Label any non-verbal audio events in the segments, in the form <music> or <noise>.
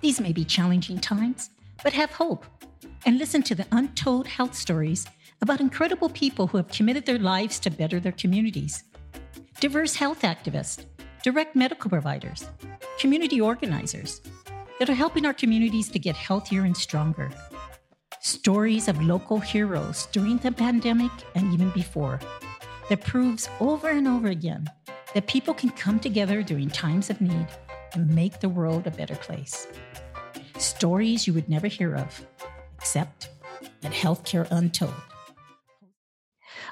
These may be challenging times, but have hope and listen to the untold health stories about incredible people who have committed their lives to better their communities. Diverse health activists, direct medical providers, community organizers that are helping our communities to get healthier and stronger. Stories of local heroes during the pandemic and even before that proves over and over again that people can come together during times of need make the world a better place. Stories you would never hear of, except at Healthcare Untold.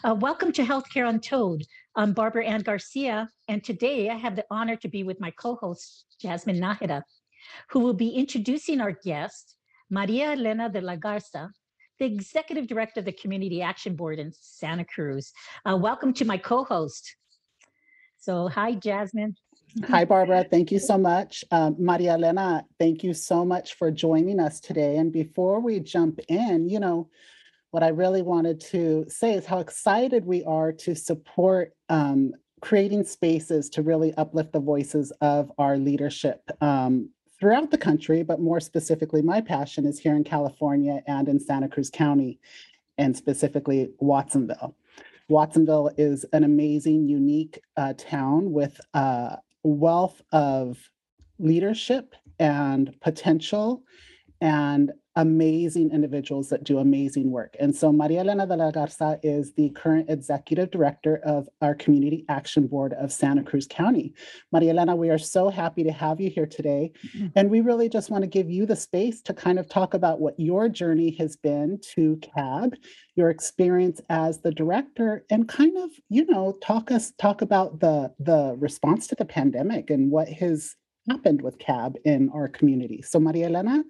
Uh, welcome to Healthcare Untold. I'm Barbara Ann Garcia, and today I have the honor to be with my co host, Jasmine Nahida, who will be introducing our guest, Maria Elena de la Garza, the Executive Director of the Community Action Board in Santa Cruz. Uh, welcome to my co host. So, hi, Jasmine. Hi, <laughs> Barbara. Thank you so much. Um, Maria Elena, thank you so much for joining us today. And before we jump in, you know, what I really wanted to say is how excited we are to support um, creating spaces to really uplift the voices of our leadership um, throughout the country, but more specifically, my passion is here in California and in Santa Cruz County, and specifically Watsonville. Watsonville is an amazing, unique uh, town with a wealth of leadership and potential and amazing individuals that do amazing work. And so Maria Elena de la Garza is the current executive director of our Community Action Board of Santa Cruz County. Maria Elena, we are so happy to have you here today. Mm-hmm. And we really just want to give you the space to kind of talk about what your journey has been to CAB, your experience as the director, and kind of, you know, talk us talk about the the response to the pandemic and what has happened with CAB in our community. So Maria Elena,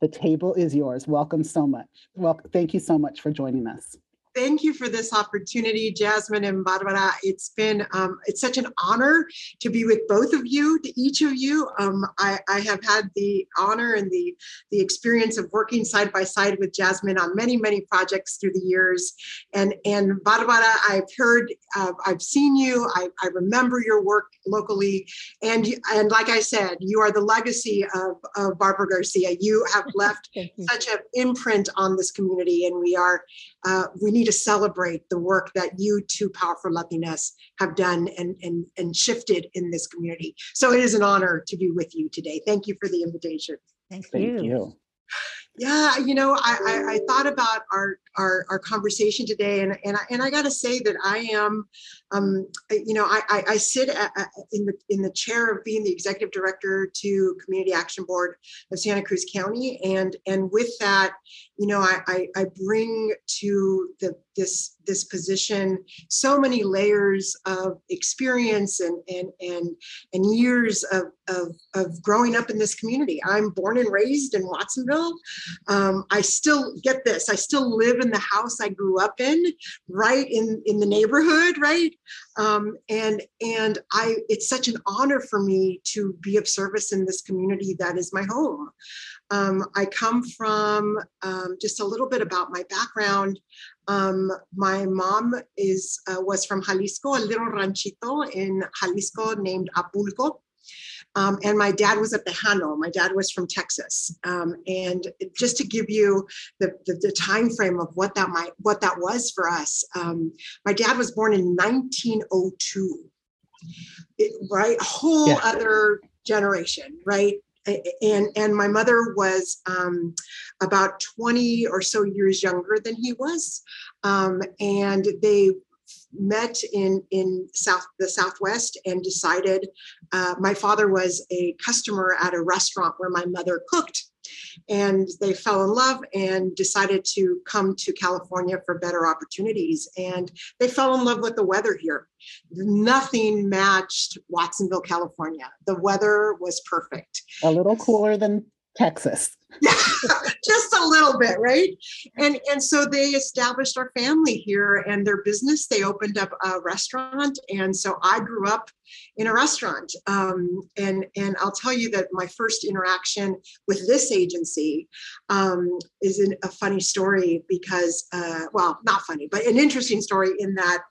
the table is yours. Welcome so much. Well, thank you so much for joining us thank you for this opportunity, Jasmine and Barbara. It's been um, it's such an honor to be with both of you, to each of you. Um, I, I, have had the honor and the the experience of working side by side with Jasmine on many many projects through the years, and and Barbara, I've heard, uh, I've seen you, I, I remember your work locally, and and like I said, you are the legacy of, of Barbara Garcia. You have <laughs> left such an imprint on this community, and we are uh, we need to celebrate the work that you two powerful Latinas have done and, and, and shifted in this community. So it is an honor to be with you today. Thank you for the invitation. Thank you. Thank you. Yeah, you know, I, I, I thought about our, our, our conversation today, and and I, and I got to say that I am, um, you know, I, I, I sit at, at, in the in the chair of being the executive director to Community Action Board of Santa Cruz County, and and with that, you know, I, I, I bring to the this this position so many layers of experience and and and and years of, of, of growing up in this community. I'm born and raised in Watsonville. Um, I still get this. I still live in the house I grew up in, right in in the neighborhood, right. Um, and and I, it's such an honor for me to be of service in this community that is my home. Um, I come from um, just a little bit about my background. Um, my mom is uh, was from Jalisco, a little ranchito in Jalisco named Apulco. Um, and my dad was a Tejano. My dad was from Texas. Um, and just to give you the, the, the, time frame of what that might what that was for us, um, my dad was born in 1902. It, right, a whole yeah. other generation, right? And and my mother was um, about 20 or so years younger than he was. Um, and they met in in south the southwest and decided uh, my father was a customer at a restaurant where my mother cooked and they fell in love and decided to come to California for better opportunities. And they fell in love with the weather here. Nothing matched Watsonville, California. The weather was perfect. A little cooler than Texas. Yeah, <laughs> just a little bit, right? And and so they established our family here and their business. They opened up a restaurant, and so I grew up in a restaurant. Um, and and I'll tell you that my first interaction with this agency um, is an, a funny story because, uh, well, not funny, but an interesting story in that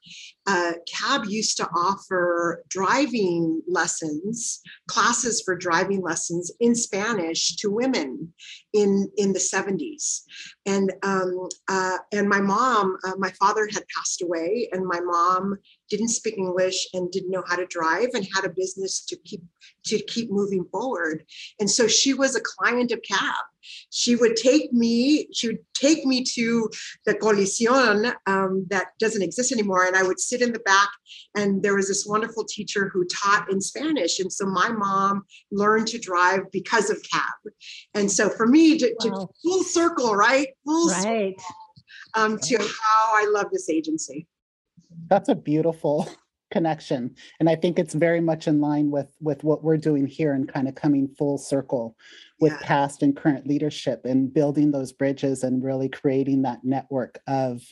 uh, CAB used to offer driving lessons, classes for driving lessons in Spanish to women in in the 70s and um, uh, and my mom uh, my father had passed away and my mom didn't speak english and didn't know how to drive and had a business to keep to keep moving forward. And so she was a client of cab she would take me she would take me to the colisión um, that doesn't exist anymore and i would sit in the back and there was this wonderful teacher who taught in spanish and so my mom learned to drive because of cab and so for me to, wow. to full circle right full right. circle um, to how i love this agency that's a beautiful connection. And i think it's very much in line with with what we're doing here and kind of coming full circle with yeah. past and current leadership and building those bridges and really creating that network of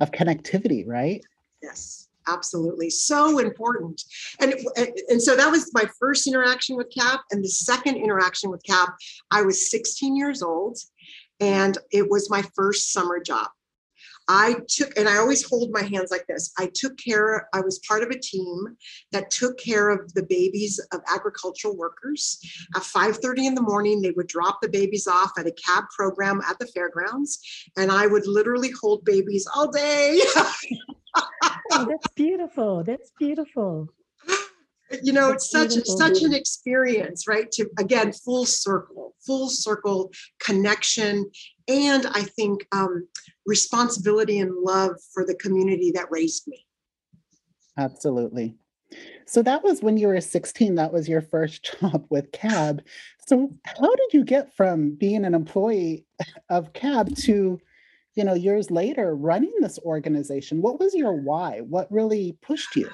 of connectivity right? Yes absolutely. So important. And and so that was my first interaction with CAB. And the second interaction with CAB i was 16 years old. And it was my first summer job I took, and I always hold my hands like this. I took care, I was part of a team that took care of the babies of agricultural workers. At 5:30 in the morning, they would drop the babies off at a cab program at the fairgrounds, and I would literally hold babies all day. <laughs> oh, that's beautiful. That's beautiful <laughs> you know it's such such an experience right to again full circle full circle connection and i think um, responsibility and love for the community that raised me. Absolutely. So that was when you were 16 that was your first <laughs> job with cab. So how did you get from being an employee of cab to you know years later running this organization? What was your why? What really pushed you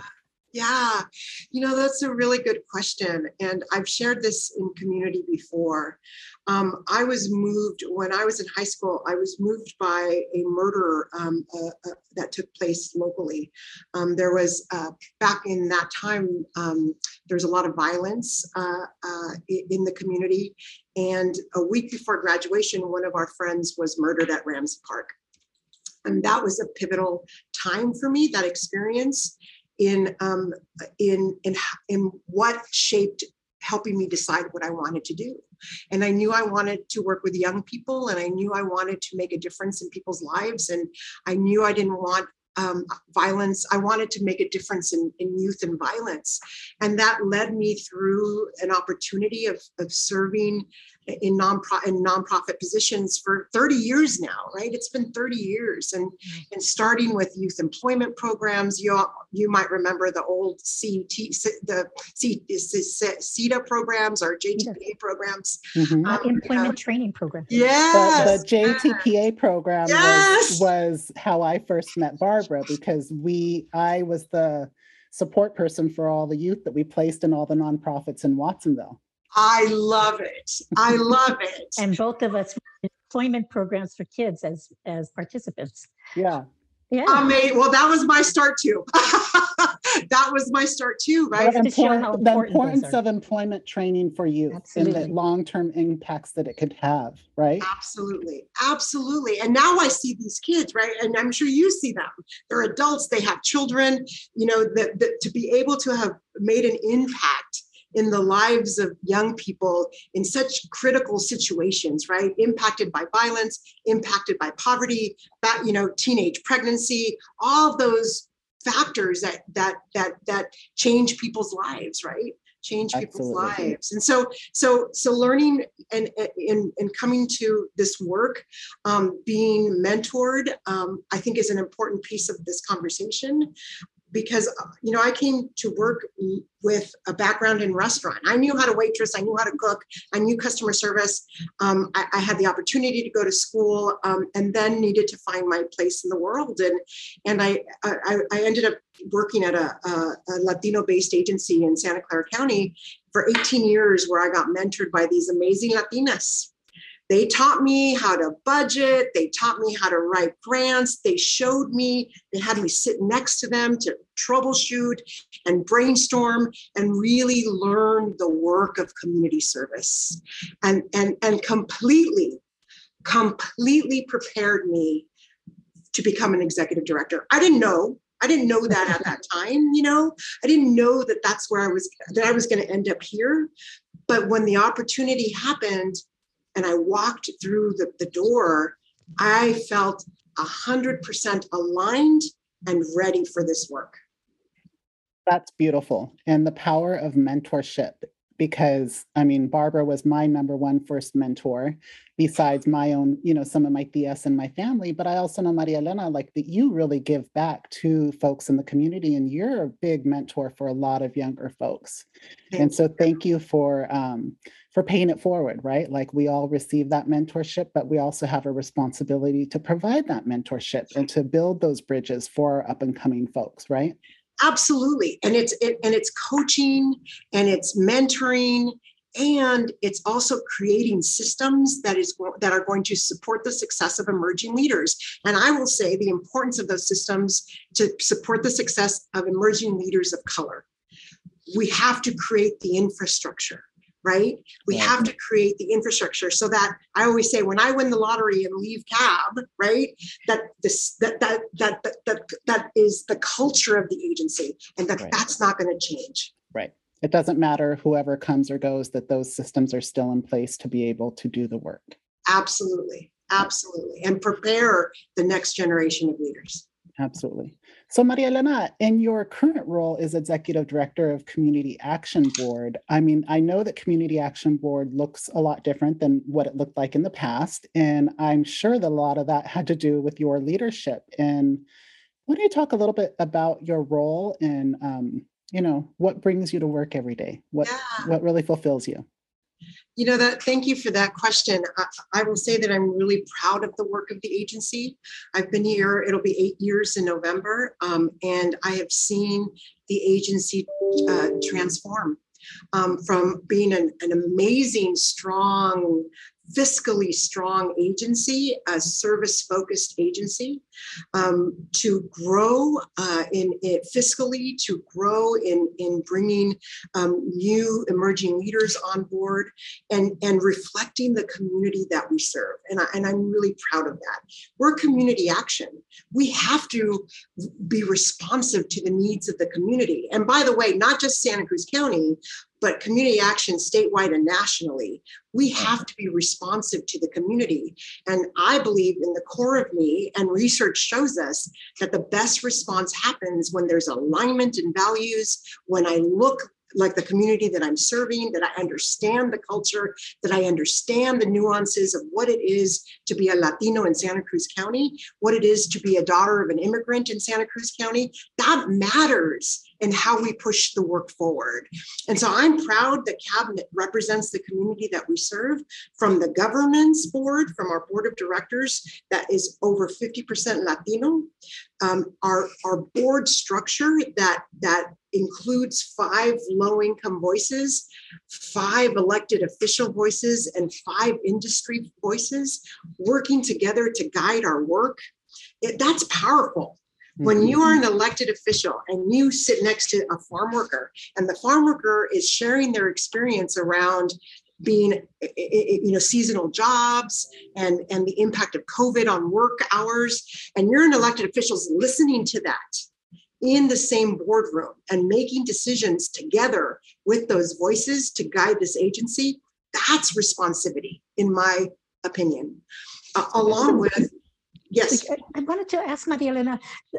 yeah, you know, that's a really good question. And I've shared this in community before. Um, I was moved when I was in high school, I was moved by a murder um, uh, uh, that took place locally. Um, there was, uh, back in that time, um, there was a lot of violence uh, uh, in the community. And a week before graduation, one of our friends was murdered at Ramsay Park. And that was a pivotal time for me, that experience in um, in in in what shaped helping me decide what I wanted to do. And I knew I wanted to work with young people and I knew I wanted to make a difference in people's lives. And I knew I didn't want um, violence. I wanted to make a difference in, in youth and violence. And that led me through an opportunity of, of serving in non in nonprofit positions for 30 years now, right? It's been 30 years, and mm-hmm. and starting with youth employment programs. You you might remember the old CT the CETA programs or JTPA programs, mm-hmm. um, employment training program. Yes, the, the JTPA program yes. was, was how I first met Barbara because we I was the support person for all the youth that we placed in all the nonprofits in Watsonville. I love it. I love it. and both of us employment programs for kids as as participants. Yeah. Yeah. Amazing. Well, that was my start too. <laughs> that was my start too, right? The, important, the importance of employment training for you Absolutely. and the long-term impacts that it could have, right? Absolutely. Absolutely. And now I see these kids, right? And I'm sure you see them. They're adults, they have children, you know, that, that to be able to have made an impact in the lives of young people in such critical situations, right? Impacted by violence, impacted by poverty, that you know, teenage pregnancy, all those factors that that that that change people's lives, right? change people's Absolutely. lives and so so so learning and and, and coming to this work um, being mentored um, i think is an important piece of this conversation because uh, you know I came to work with a background in restaurant. I knew how to waitress, I knew how to cook, I knew customer service. Um, I, I, had the opportunity to go to school, um, and then needed to find my place in the world. And and I I, I ended up working at a, a, a Latino-based agency in Santa Clara County for 18 years, where I got mentored by these amazing Latinas They taught me how to budget. They taught me how to write grants. They showed me, they had me sit next to them to troubleshoot and brainstorm and really learn the work of community service and, and, and completely, completely prepared me to become an executive director. I didn't know. I didn't know that at that <laughs> time, you know. I didn't know that that's where I was that I was going to end up here. But when the opportunity happened and I walked through the, the door, I felt a hundred percent aligned and ready for this work. That's beautiful. And the power of mentorship because I mean, Barbara was my number one first mentor, besides my own, you know, some of my tias and my family. But I also know Maria Elena, like that you really give back to folks in the community, and you're a big mentor for a lot of younger folks. Thank and so, thank you for um, for paying it forward, right? Like we all receive that mentorship, but we also have a responsibility to provide that mentorship and to build those bridges for up and coming folks, right? Absolutely. And it's it, and it's coaching and it's mentoring and it's also creating systems that is that are going to support the success of emerging leaders. And i will say the importance of those systems to support the success of emerging leaders of color. We have to create the infrastructure right? We have to create the infrastructure so that I always say when I win the lottery and leave cab, right? That this that that that that that, that is the culture of the agency and that right. that's not going to change. Right. It doesn't matter whoever comes or goes that those systems are still in place to be able to do the work. Absolutely. Absolutely. And prepare the next generation of leaders. Absolutely. So, Maria Elena, in your current role as executive director of Community Action Board, I mean, I know that Community Action Board looks a lot different than what it looked like in the past. And I'm sure that a lot of that had to do with your leadership. And why don't you talk a little bit about your role and, um, you know, what brings you to work every day? What, yeah. what really fulfills you? You know that. Thank you for that question. I, I, will say that I'm really proud of the work of the agency. I've been here; it'll be eight years in November, um, and I have seen the agency uh, transform um, from being an, an amazing, strong fiscally strong agency, a service focused agency, um, to grow uh, in it fiscally, to grow in, in bringing um, new emerging leaders on board and, and reflecting the community that we serve. And, I, and I'm really proud of that. We're community action. We have to be responsive to the needs of the community. And by the way, not just Santa Cruz County, but community action statewide and nationally, we mm. have to be responsive to the community. And I believe in the core of me, and research shows us that the best response happens when there's alignment in values, when I look like the community that I'm serving, that I understand the culture, that I understand the nuances of what it is to be a Latino in Santa Cruz County, what it is to be a daughter of an immigrant in Santa Cruz County. That matters in how we push the work forward. And so I'm proud that Cabinet represents the community that we serve from the governance board, from our board of directors that is over 50% Latino, um, our, our board structure that, that includes five low income voices, five elected official voices, and five industry voices working together to guide our work. It, that's powerful. When you are an mm-hmm. elected official and you sit next to a farm worker, and the farm worker is sharing their experience around being you know seasonal jobs and and the impact of covid on work hours and you're an elected officials listening to that in the same boardroom and making decisions together with those voices to guide this agency that's responsivity in my opinion uh, along with yes i wanted to ask maria elena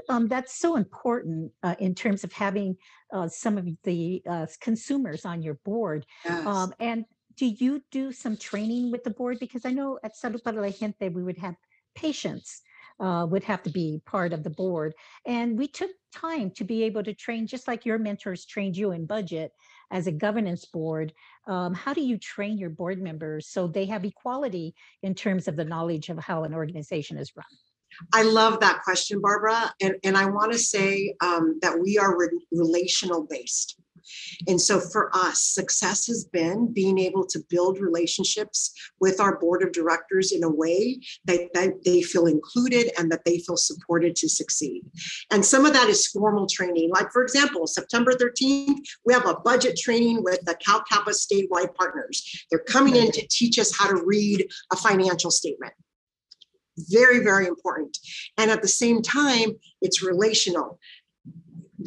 um, that's so important uh, in terms of having uh, some of the uh, consumers on your board yes. um, and do you do some training with the board? Because I know at Salud para la Gente, we would have patients uh, would have to be part of the board. And we took time to be able to train, just like your mentors trained you in budget as a governance board. Um, how do you train your board members so they have equality in terms of the knowledge of how an organization is run? I love that question, Barbara. And, and I want to say um, that we are re- relational based. And so for us, success has been being able to build relationships with our board of directors in a way that, that they feel included and that they feel supported to succeed. And some of that is formal training. Like, for example, September 13th, we have a budget training with the CalCAPA statewide partners. They're coming in to teach us how to read a financial statement. Very, very important. And at the same time, it's relational.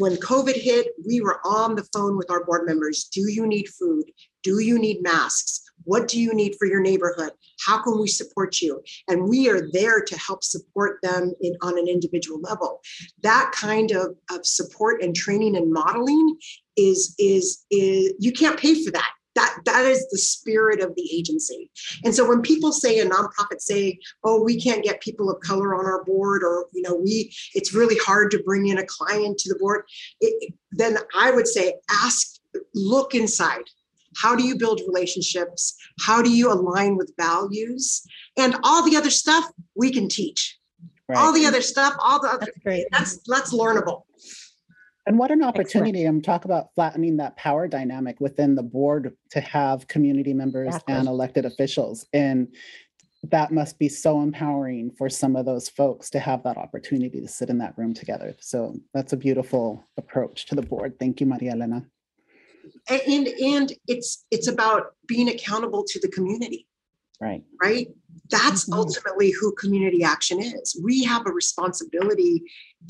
When COVID hit, we were on the phone with our board members. Do you need food? Do you need masks? What do you need for your neighborhood? How can we support you? And we are there to help support them in, on an individual level. That kind of, of support and training and modeling is, is, is you can't pay for that that that is the spirit of the agency. And so when people say a nonprofit say oh we can't get people of color on our board or you know we it's really hard to bring in a client to the board it, then i would say ask look inside. How do you build relationships? How do you align with values? And all the other stuff we can teach. Right. all the other stuff all the other that's great. that's that's learnable and what an opportunity and talk about flattening that power dynamic within the board to have community members exactly. and elected officials. And that must be so empowering for some of those folks to have that opportunity to sit in that room together. So that's a beautiful approach to the board. Thank you, Maria Elena. And and it's it's about being accountable to the community. Right. Right. That's mm-hmm. ultimately who community action is. We have a responsibility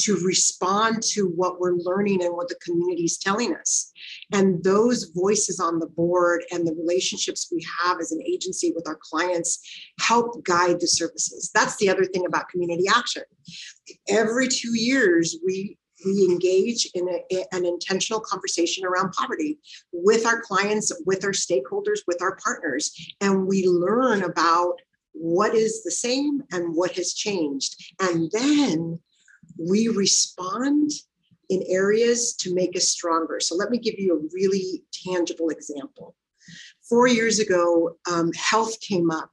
to respond to what we're learning and what the community is telling us. And those voices on the board and the relationships we have as an agency with our clients help guide the services. That's the other thing about community action. Every two years, we we engage in a, an intentional conversation around poverty with our clients, with our stakeholders, with our partners, and we learn about what is the same and what has changed. And then we respond in areas to make us stronger. So let me give you a really tangible example. Four years ago, um, health came up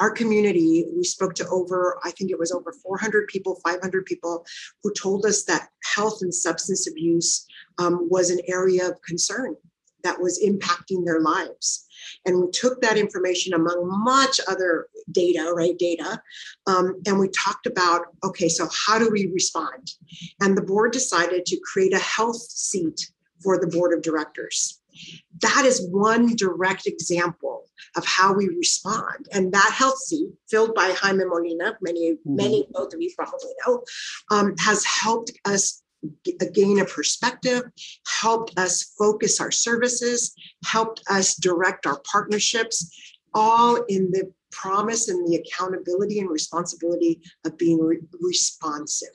our community, we spoke to over, I think it was over 400 people, 500 people, who told us that health and substance abuse um, was an area of concern that was impacting their lives. And we took that information among much other data, right? Data. Um, and we talked about okay, so how do we respond? And the board decided to create a health seat for the board of directors. That is one direct example of how we respond. And that health seat, filled by Jaime Molina, many, mm-hmm. many, both of you probably know, um, has helped us gain a perspective, helped us focus our services, helped us direct our partnerships, all in the promise and the accountability and responsibility of being re- responsive.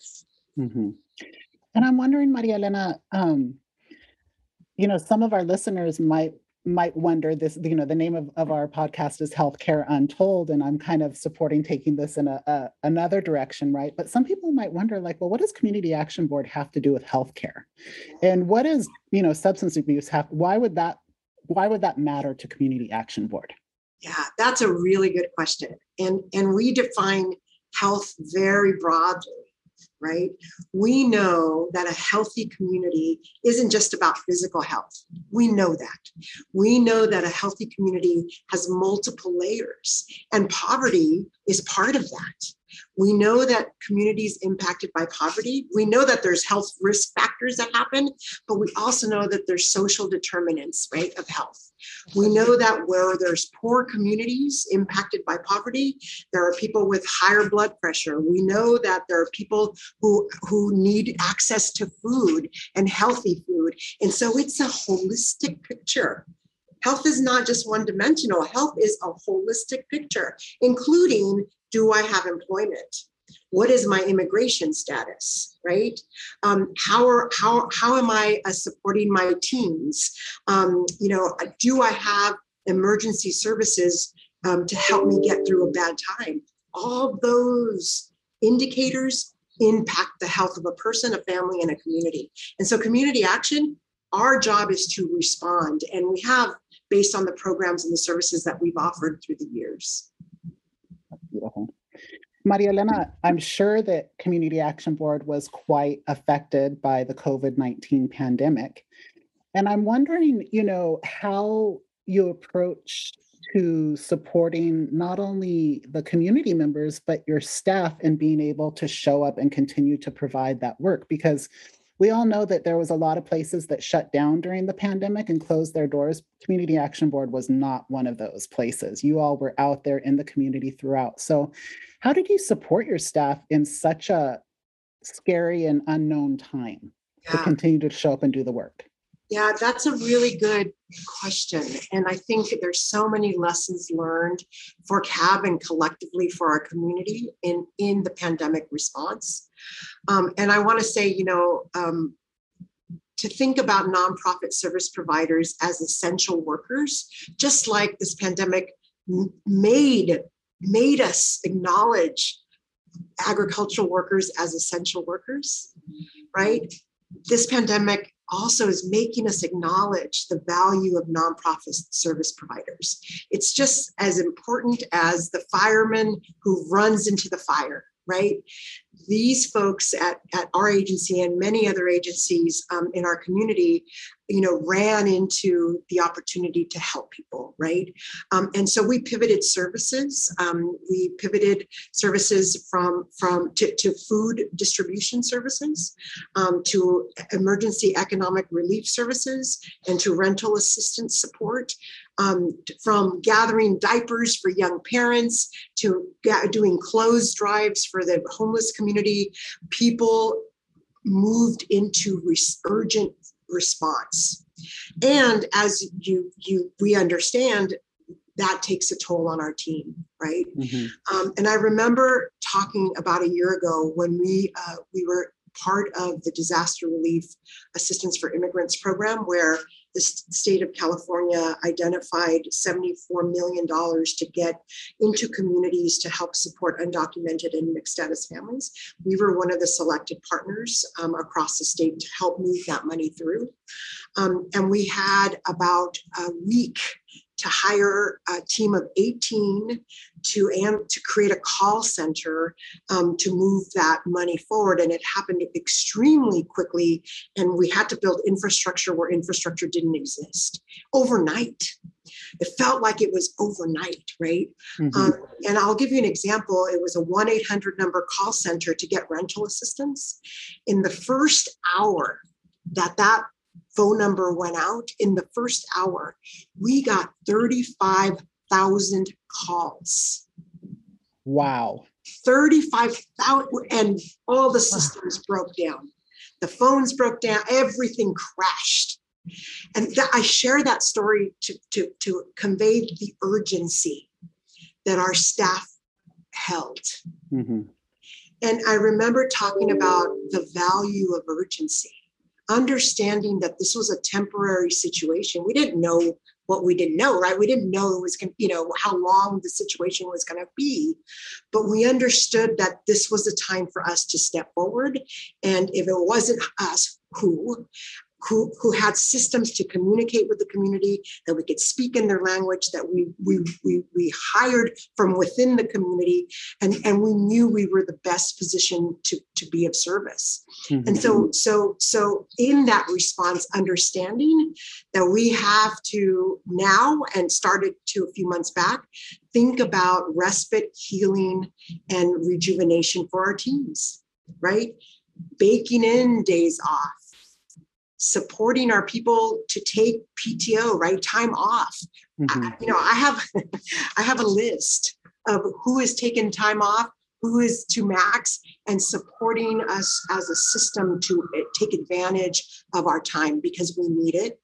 Mm-hmm. And I'm wondering, Maria Elena, um, you know, some of our listeners might might wonder this, you know, the name of, of our podcast is Healthcare Untold, and I'm kind of supporting taking this in a, a, another direction, right? But some people might wonder, like, well, what does Community Action Board have to do with healthcare? And what is, you know, substance abuse have, why would that, why would that matter to Community Action Board? Yeah, that's a really good question. And and we define health very broadly right? We know that a healthy community isn't just about physical health. We know that. We know that a healthy community has multiple layers, and poverty is part of that. We know that communities impacted by poverty, we know that there's health risk factors that happen, but we also know that there's social determinants, right, of health. We know that where there's poor communities impacted by poverty, there are people with higher blood pressure. We know that there are people who, who need access to food and healthy food. And so it's a holistic picture. Health is not just one dimensional, health is a holistic picture, including do I have employment? What is my immigration status, right? Um, how are how how am I uh, supporting my teams? Um, you know, do I have emergency services um, to help me get through a bad time? All those indicators impact the health of a person, a family, and a community. And so, community action, our job is to respond, and we have based on the programs and the services that we've offered through the years. Beautiful. Maria Elena, I'm sure that Community Action Board was quite affected by the COVID 19 pandemic. And I'm wondering, you know, how you approach to supporting not only the community members, but your staff and being able to show up and continue to provide that work. Because we all know that there was a lot of places that shut down during the pandemic and closed their doors. Community Action Board was not one of those places. You all were out there in the community throughout. So, how did you support your staff in such a scary and unknown time yeah. to continue to show up and do the work? Yeah, that's a really good question. And I think there's so many lessons learned for CAB and collectively for our community in, in the pandemic response. Um, and I want to say, you know, um, to think about nonprofit service providers as essential workers, just like this pandemic made made us acknowledge agricultural workers as essential workers, right? This pandemic also is making us acknowledge the value of nonprofit service providers. It's just as important as the fireman who runs into the fire, right? These folks at, at our agency and many other agencies um, in our community you know ran into the opportunity to help people right? Um, and so we pivoted services um, we pivoted services from from to, to food distribution services um, to emergency economic relief services and to rental assistance support um, from gathering diapers for young parents to doing clothes drives for the homeless community, people moved into urgent response. And as you you we understand, that takes a toll on our team, right? Mm-hmm. Um, and I remember talking about a year ago when we uh, we were part of the disaster relief assistance for immigrants program, where the state of California identified $74 million to get into communities to help support undocumented and mixed status families. We were one of the selected partners um, across the state to help move that money through. Um, and we had about a week to hire a team of 18 to and to create a call center um, to move that money forward and it happened extremely quickly and we had to build infrastructure where infrastructure didn't exist. Overnight. It felt like it was overnight right? Mm-hmm. um, and i'll give you an example. It was a 1-800 number call center to get rental assistance. In the first hour that that phone number went out, in the first hour, we got 35,000 calls. Wow. 35,000, and all the systems broke down. The phones broke down, everything crashed. And th- I share that story to, to, to convey the urgency that our staff held. Mm-hmm. And I remember talking about the value of urgency understanding that this was a temporary situation. We didn't know what we didn't know, right? We didn't know it was going, you know, how long the situation was going to be, but we understood that this was a time for us to step forward. And if it wasn't us, who? Who, who had systems to communicate with the community, that we could speak in their language, that we, we, we, we hired from within the community, and, and we knew we were the best position to, to be of service. Mm-hmm. And so, so, so in that response, understanding that we have to now and started to a few months back, think about respite, healing, and rejuvenation for our teams, right? Baking in days off supporting our people to take PTO, right? Time off. Mm-hmm. I, you know, I have <laughs> I have a list of who is taking time off, who is to max, and supporting us as a system to eh, take advantage of our time because we need it.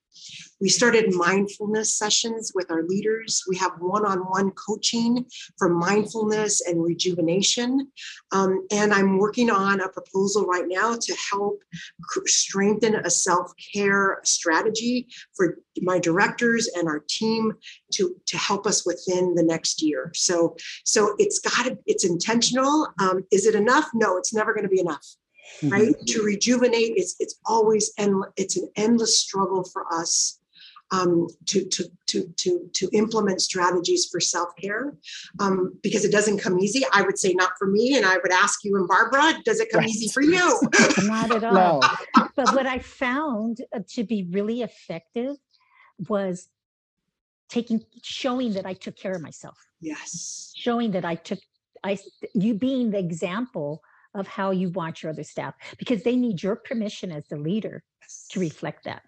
We started mindfulness sessions with our leaders. We have one on one coaching for mindfulness and rejuvenation. Um, and I'm working on a proposal right now to help strengthen a self care strategy for my directors and our team to, to help us within the next year. So, so it's got to, it's intentional. Um, is it enough? No, it's never going to be enough right? Mm-hmm. To rejuvenate, it's it's always and it's an endless struggle for us um, to, to, to, to, to implement strategies for self-care um, because it doesn't come easy. I would say not for me. And I would ask you and Barbara, does it come right. easy for you? <laughs> not at all. No. but what I found uh, to be really effective was taking, showing that I took care of myself. Yes. Showing that I took, I, you being the example of how you want your other staff because they need your permission as the leader to reflect that.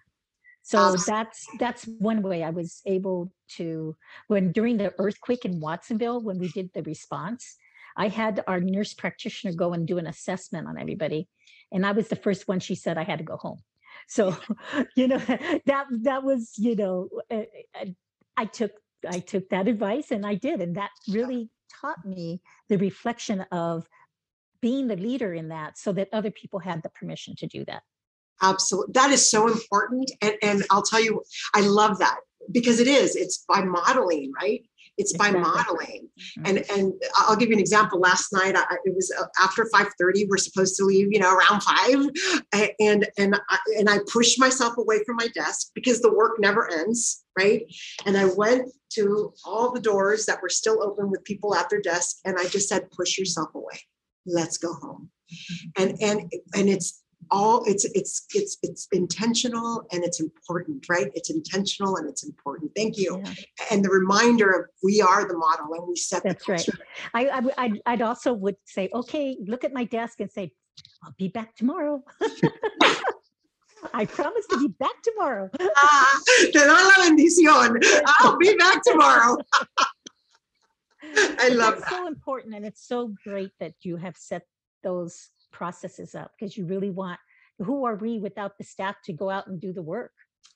So that's that's one way I was able to when during the earthquake in Watsonville when we did the response, I had our nurse practitioner go and do an assessment on everybody, and I was the first one. She said I had to go home. So, <laughs> you know <laughs> that that was you know eh, I took I took that advice and I did, and that really taught me the reflection of being the leader in that, so that other people had the permission to do that. Absolutely. That is so important. And, and I'll tell you, I love that because it is, it's by modeling, right? It's by modeling. Mm-hmm. And and I'll give you an example. Last night, I, it was uh, after 5:30. We're supposed to leave, you know, around five, and and I, and I pushed myself away from my desk because the work never ends, right? And I went to all the doors that were still open with people at their desk, and I just said, "Push yourself away. Let's go home." Mm-hmm. And and and it's all it's it's it's it's intentional and it's important right it's intentional and it's important thank you yeah. and the reminder of we are the model and we set the that's right I, I I'd, I'd also would say okay look at my desk and say i'll be back tomorrow <laughs> I promise to be back tomorrow. ah, te doy la bendición. <laughs> I'll be back tomorrow. <laughs> <laughs> I love That's that. so important, and it's so great that you have set those processes up because you really want who are we without the staff to go out and do the work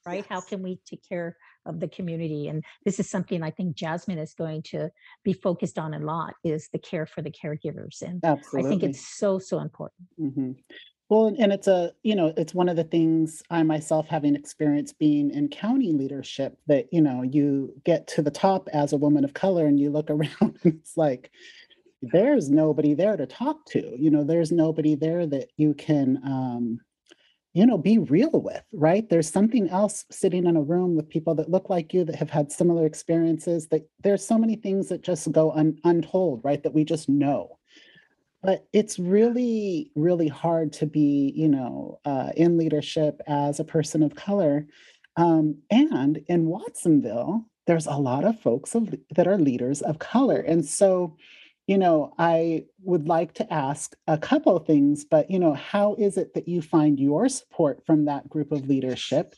right yes. how can we take care of the community and this is something i think jasmine is going to be focused on a lot is the care for the caregivers and Absolutely. i think it's so so important mm-hmm. Well and it's a you know it's one of the things i myself having experience being in county leadership that you know you get to the top as a woman of color and you look <laughs> around and it's like there's nobody there to talk to you know there's nobody there that you can um you know be real with right? There's something else sitting in a room with people that look like you that have had similar experiences that there's so many things that just go un- untold right? That we just know but it's really really hard to be you know uh, in leadership as a person of color um, and in watsonville there's a lot of folks of, that are leaders of color and so you know, I would like to ask a couple things, but, you know, how is it that you find your support from that group of leadership?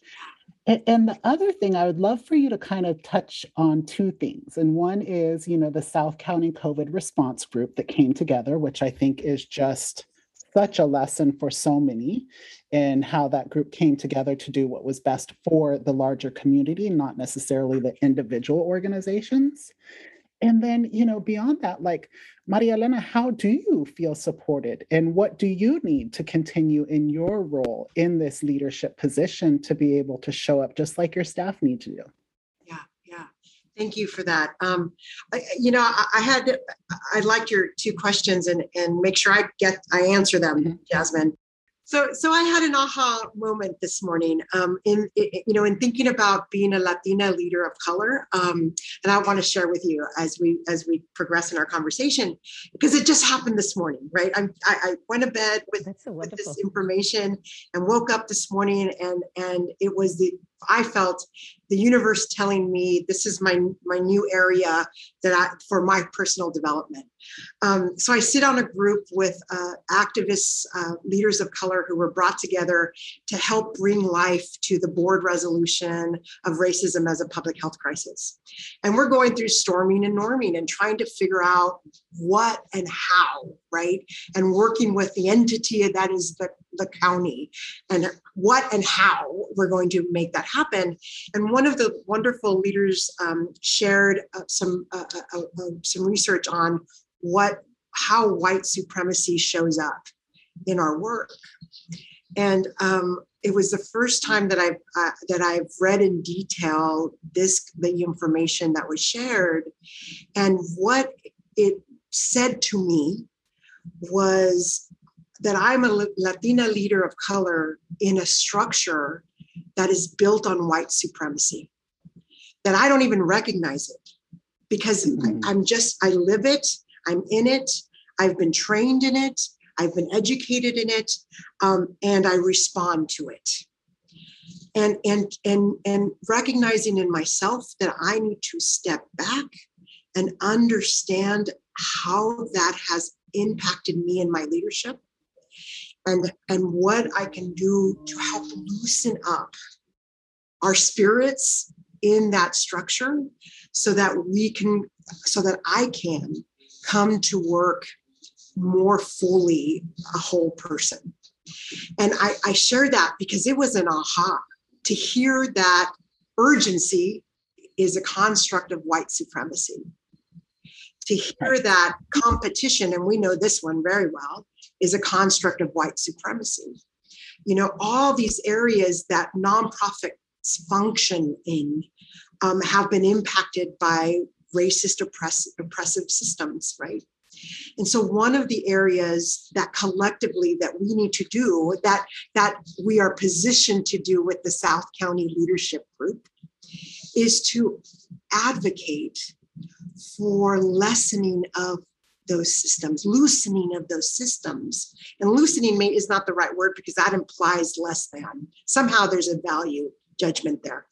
And, and, the other thing, I would love for you to kind of touch on two things. And one is, you know, the South County COVID response group that came together, which I think is just such a lesson for so many in how that group came together to do what was best for the larger community, not necessarily the individual organizations. And then, you know, beyond that, like Maria Elena, how do you feel supported? And what do you need to continue in your role in this leadership position to be able to show up just like your staff need to do? Yeah, yeah. Thank you for that. Um, I, you know, I, I had I liked your two questions and and make sure I get I answer them, mm-hmm. Jasmine. So, so I had an aha moment this morning um, in, in, you know, in thinking about being a Latina leader of color, um, and I want to share with you as we as we progress in our conversation because it just happened this morning, right? I'm, I, I went to bed with, so with this information and woke up this morning, and and it was the I felt the universe telling me this is my my new area that I for my personal development. Um, so I sit on a group with uh, activists, uh, leaders of color who were brought together to help bring life to the board resolution of racism as a public health crisis. And we're going through storming and norming and trying to figure out what and how, right? And working with the entity that is the, the county and what and how we're going to make that happen. And one of the wonderful leaders um, shared uh, some uh, uh, uh, uh some research on what how white supremacy shows up in our work. And um, it was the first time that I've uh, that I've read in detail this the information that was shared, and what it said to me was that I'm a Latina leader of color in a structure that is built on white supremacy. that I don't even recognize it because Mhm. I, I'm just, I live it, I'm in it, I've been trained in it, I've been educated in it, um, and I respond to it. And, and, and, and recognizing in myself that I need to step back and understand how that has impacted me in my leadership and, and what I can do to help loosen up our spirits in that structure so that we can, so that I can come to work more fully a whole person. And I, I share that because it was an aha to hear that urgency is a construct of white supremacy. To hear that competition, and we know this one very well, is a construct of white supremacy. You know, all these areas that nonprofits function in um, have been impacted by racist oppress- oppressive systems, right? And so one of the areas that collectively that we need to do that that we are positioned to do with the South County Leadership Group is to advocate for lessening of those systems, loosening of those systems. And loosening may, is not the right word because that implies less than. Somehow there's a value judgment there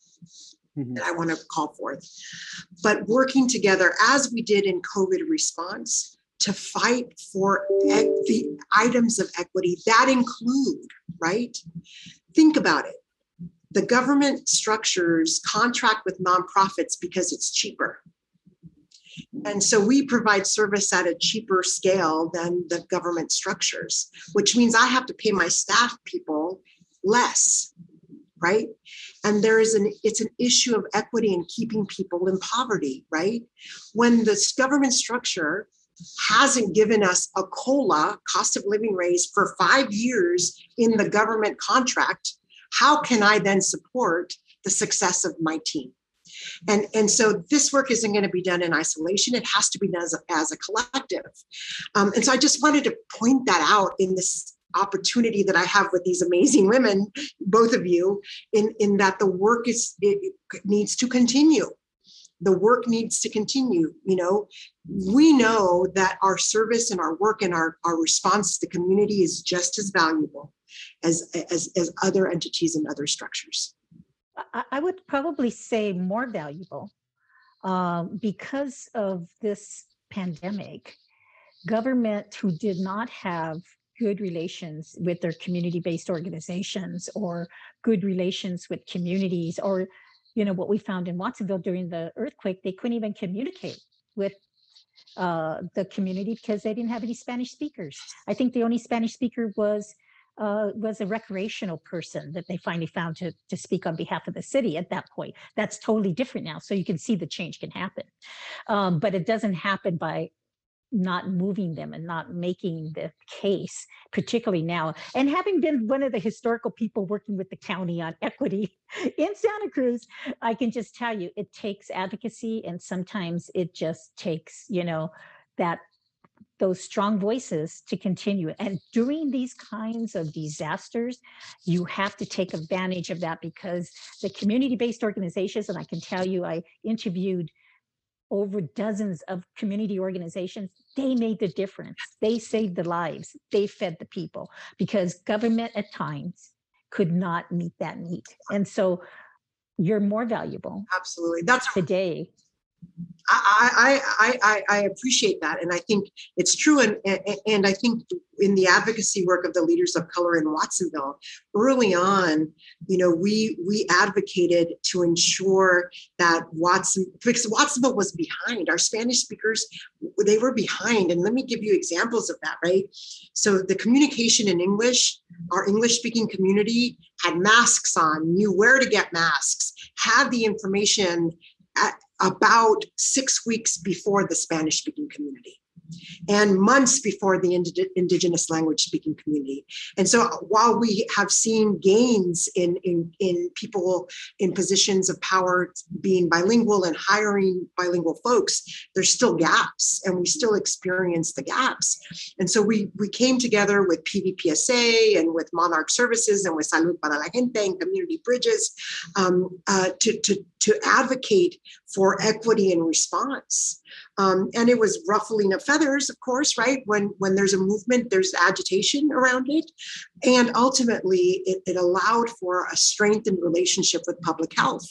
Mhm. that I want to call forth. But working together as we did in COVID response to fight for the items of equity that include, right? Think about it. The government structures contract with nonprofits because it's cheaper. And so we provide service at a cheaper scale than the government structures, which means I have to pay my staff people less, right? And there is an it's an issue of equity and keeping people in poverty, right? When this government structure hasn't given us a COLA, cost of living raise, for five years in the government contract, how can I then support the success of my team? And, and so this work isn't going to be done in isolation. It has to be done as a, as a collective. Um, and so I just wanted to point that out in this opportunity that I have with these amazing women, both of you, in, in that the work is it needs to continue. The work needs to continue. You know, we know that our service and our work and our, our response to the community is just as valuable as, as, as other entities and other structures. I, I would probably say more valuable um, because of this pandemic. Government who did not have good relations with their community-based organizations or good relations with communities or you know what we found in Watsonville during the earthquake, they couldn't even communicate with uh, the community because they didn't have any Spanish speakers. I think the only Spanish speaker was uh, was a recreational person that they finally found to, to speak on behalf of the city at that point. That's totally different now. So you can see the change can happen. Um, but it doesn't happen by not moving them and not making mm-hmm. the case, particularly now. And having been one of the historical people working with the county on equity <laughs> in Santa Cruz, I can just tell you it takes advocacy and sometimes it just takes, you know, that those strong voices to continue. And during these kinds of disasters, you have to take advantage of that because the community-based organizations, and I can tell you, I interviewed over dozens of community organizations, they made the difference. They saved the lives. They fed the people because government at times could not meet that need. And so you're more valuable Absolutely. That's today I, I, I, I appreciate that. And I think it's true. And, and, I think in the advocacy work of the leaders of color in Watsonville, early on, you know, we, we advocated to ensure that Watson, because Watsonville was behind our Spanish speakers, they were behind. And let me give you examples of that, right? So the communication in English, our English speaking community had masks on, knew where to get masks, had the information at, about six weeks before the Spanish speaking community. And months before the indigenous language speaking community. And so while we have seen gains in, in, in people in positions of power being bilingual and hiring bilingual folks, there's still gaps and we still experience the gaps. And so we, we came together with PVPSA and with Monarch Services and with Salud para la Gente and Community Bridges um, uh, to, to, to advocate for equity and response. Um, and it was ruffling of feathers, of course, right? When when there's a movement, there's agitation around it, and ultimately, it, it allowed for a strengthened relationship with public health,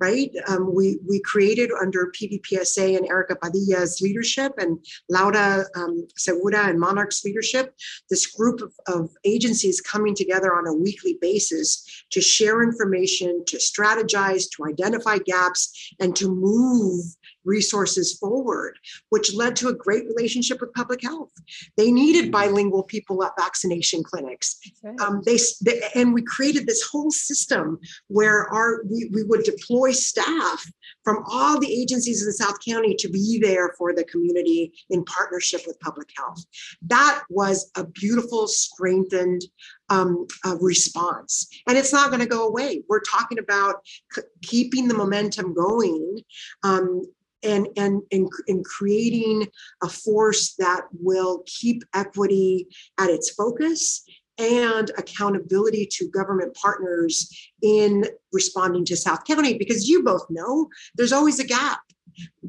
right? Um, we we created under PVPSA and Erica Padilla's leadership and Laura um, Segura and Monarch's leadership, this group of, of agencies coming together on a weekly basis to share information, to strategize, to identify gaps, and to move resources forward, which led to a great relationship with public health. They needed mm-hmm. bilingual people at vaccination clinics. Right. Um, they, they, and we created this whole system where our we, we would deploy staff from all the agencies in South County to be there for the community in partnership with public health. That was a beautiful, strengthened um, uh, response. And it's not going to go away. We're talking about c- keeping the momentum going um, and, and, and, and creating a force that will keep equity at its focus and accountability to government partners in responding to South County, because you both know there's always a gap.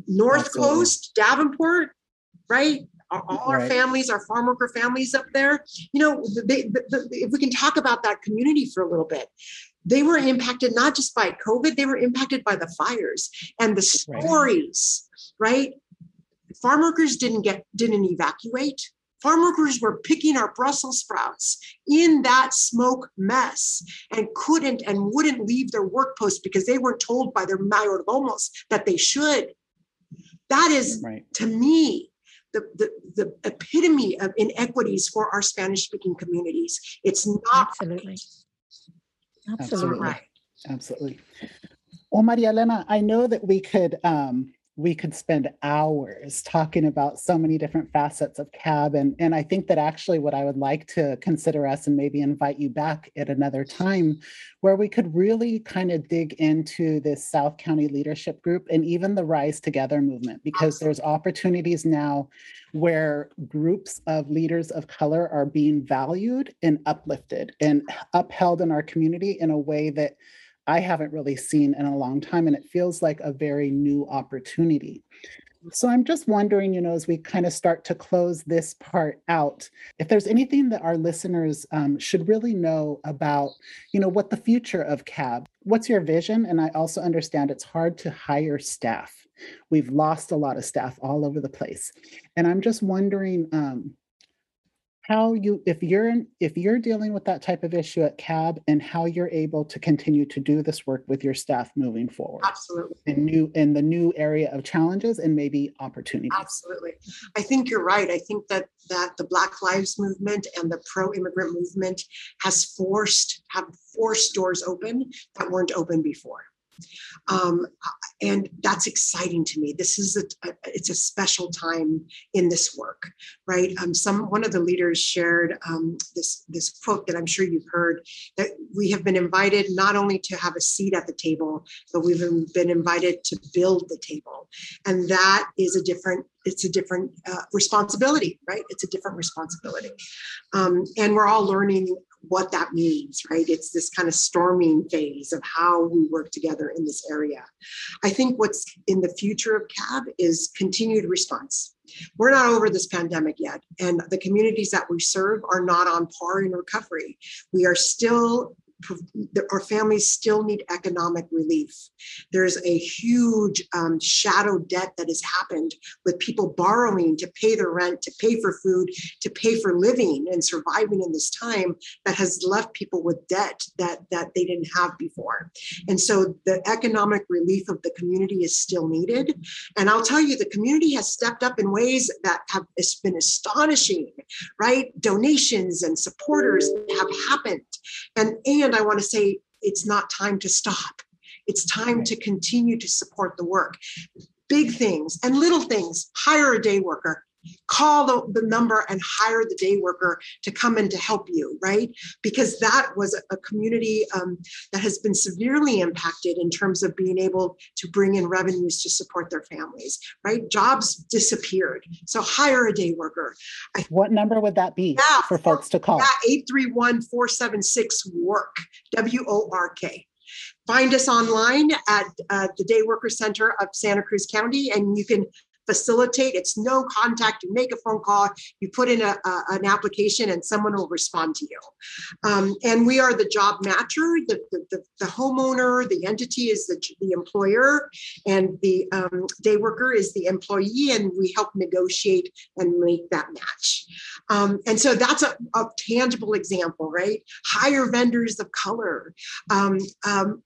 North Absolutely. Coast, Davenport, right? All our families, our farm worker families up there, you know, they, if we can talk about that community for a little bit, they were impacted not just by COVID, they were impacted by the fires and the stories, right? right? Farm workers didn't get didn't evacuate. Farm workers were picking our Brussels sprouts in that smoke mess and couldn't and wouldn't leave their work post because they weren't told by their mayordomos that they should. That is, right. to me, the, the, the epitome of inequities for our Spanish speaking communities. It's not absolutely Absolutely. Absolutely. Well, Maria Elena, I know that we could um, we could spend hours talking about so many different facets of CAB. And, and I think that actually what I would like to consider us and maybe invite you back at another time where we could really kind of dig into this South County leadership group and even the Rise Together movement, because there's opportunities now where groups of leaders of color are being valued and uplifted and upheld in our community in a way that I haven't really seen in a long time. And it feels like a very new opportunity. So I'm just wondering, you know, as we kind of start to close this part out, if there's anything that our listeners um, should really know about, you know, what the future of CAB, what's your vision? And I also understand it's hard to hire staff. We've lost a lot of staff all over the place. And I'm just wondering, um, how you if you're in, if you're dealing with that type of issue at CAB and how you're able to continue to do this work with your staff moving forward absolutely. in new in the new area of challenges and maybe opportunities. Absolutely. I think you're right. I think that that the black lives movement and the pro-immigrant movement has forced have forced doors open that weren't open before um, and that's exciting to me. This is a, a, it's a special time in this work, right? Um, some one of the leaders shared um, this this quote that I'm sure you've heard that we have been invited not only to have a seat at the table, but we've been invited to build the table, and that is a different it's a different uh, responsibility, right? It's a different responsibility, um, and we're all learning what that means, right? It's this kind of storming phase of how we work together in this area. I think what's in the future of CAB is continued response. We're not over this pandemic yet, and the communities that we serve are not on par in recovery. We are still our families still need economic relief. There's a huge um, shadow debt that has happened with people borrowing to pay their rent, to pay for food, to pay for living and surviving in this time that has left people with debt that, that they didn't have before. And so the economic relief of the community is still needed. And I'll tell you, the community has stepped up in ways that have been astonishing, right? Donations and supporters have happened. And, and I want to say it's not time to stop. It's time to continue to support the work. Big things and little things, hire a day worker, call the, the number and hire the day worker to come in to help you, right? Because that was a, community um, that has been severely impacted in terms of being able to bring in revenues to support their families, right? Jobs disappeared. So hire a day worker. What number would that be Yeah, for folks to call? Yeah, 831-476-WORK, W-O-R-K. Find us online at uh, the Day Worker Center of Santa Cruz County, and you can facilitate. It's no contact. You make a phone call, you put in a, a- an application, and someone will respond to you. Um, and we are the job matcher. The, the, the, the homeowner, the entity is the, the employer, and the um, day worker is the employee, and we help negotiate and make that match. Um, and so that's a, a tangible example, right? Hire vendors of color. Um, um,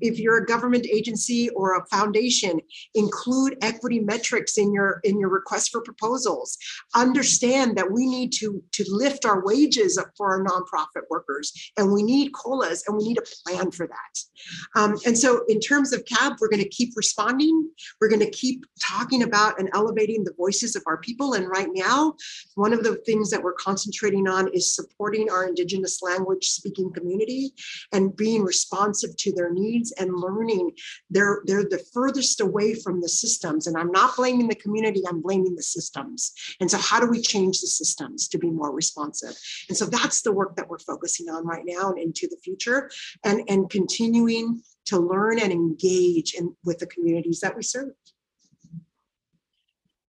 if you're a government agency or a foundation, include equity metrics in your in your request for proposals. Understand that we need to to lift our wages up for our nonprofit workers, and we need COLAs, and we need a plan for that. Um, and so, in terms of CAB, we're going to keep responding. We're going to keep talking about and elevating the voices of our people. And right now, one of the things that we're concentrating on is supporting our Indigenous language speaking community and being responsive to their needs and learning. They're, they're the furthest away from the systems. And I'm not blaming the community, I'm blaming the systems. And so, how do we change the systems to be more responsive? And so, that's the work that we're focusing on right now and into the future and, and continuing to learn and engage in, with the communities that we serve.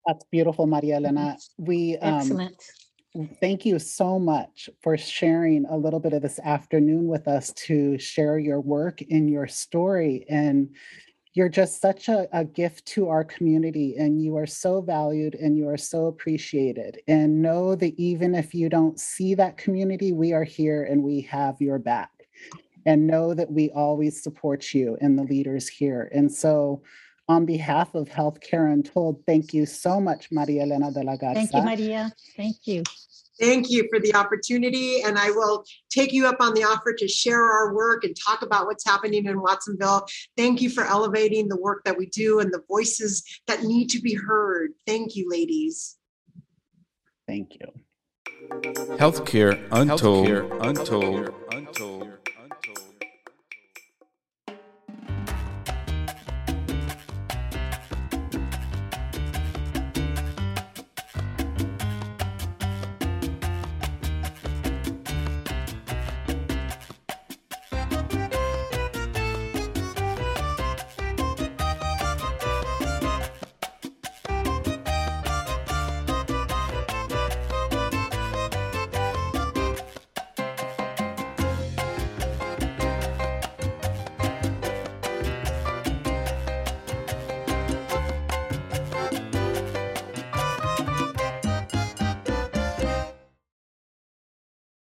That's beautiful, Maria Elena. We um, Excellent. thank you so much for sharing a little bit of this afternoon with us to share your work and your story. And you're just such a, a gift to our community, and you are so valued and you are so appreciated. And know that even if you don't see that community, we are here and we have your back. And know that we always support you and the leaders here. And so, on behalf of Healthcare Untold, thank you so much, Maria Elena de la Garza. Thank you, Maria. Thank you. Thank you for the opportunity, and I will take you up on the offer to share our work and talk about what's happening in Watsonville. Thank you for elevating the work that we do and the voices that need to be heard. Thank you, ladies. Thank you. Healthcare Untold. Healthcare Untold. Untold.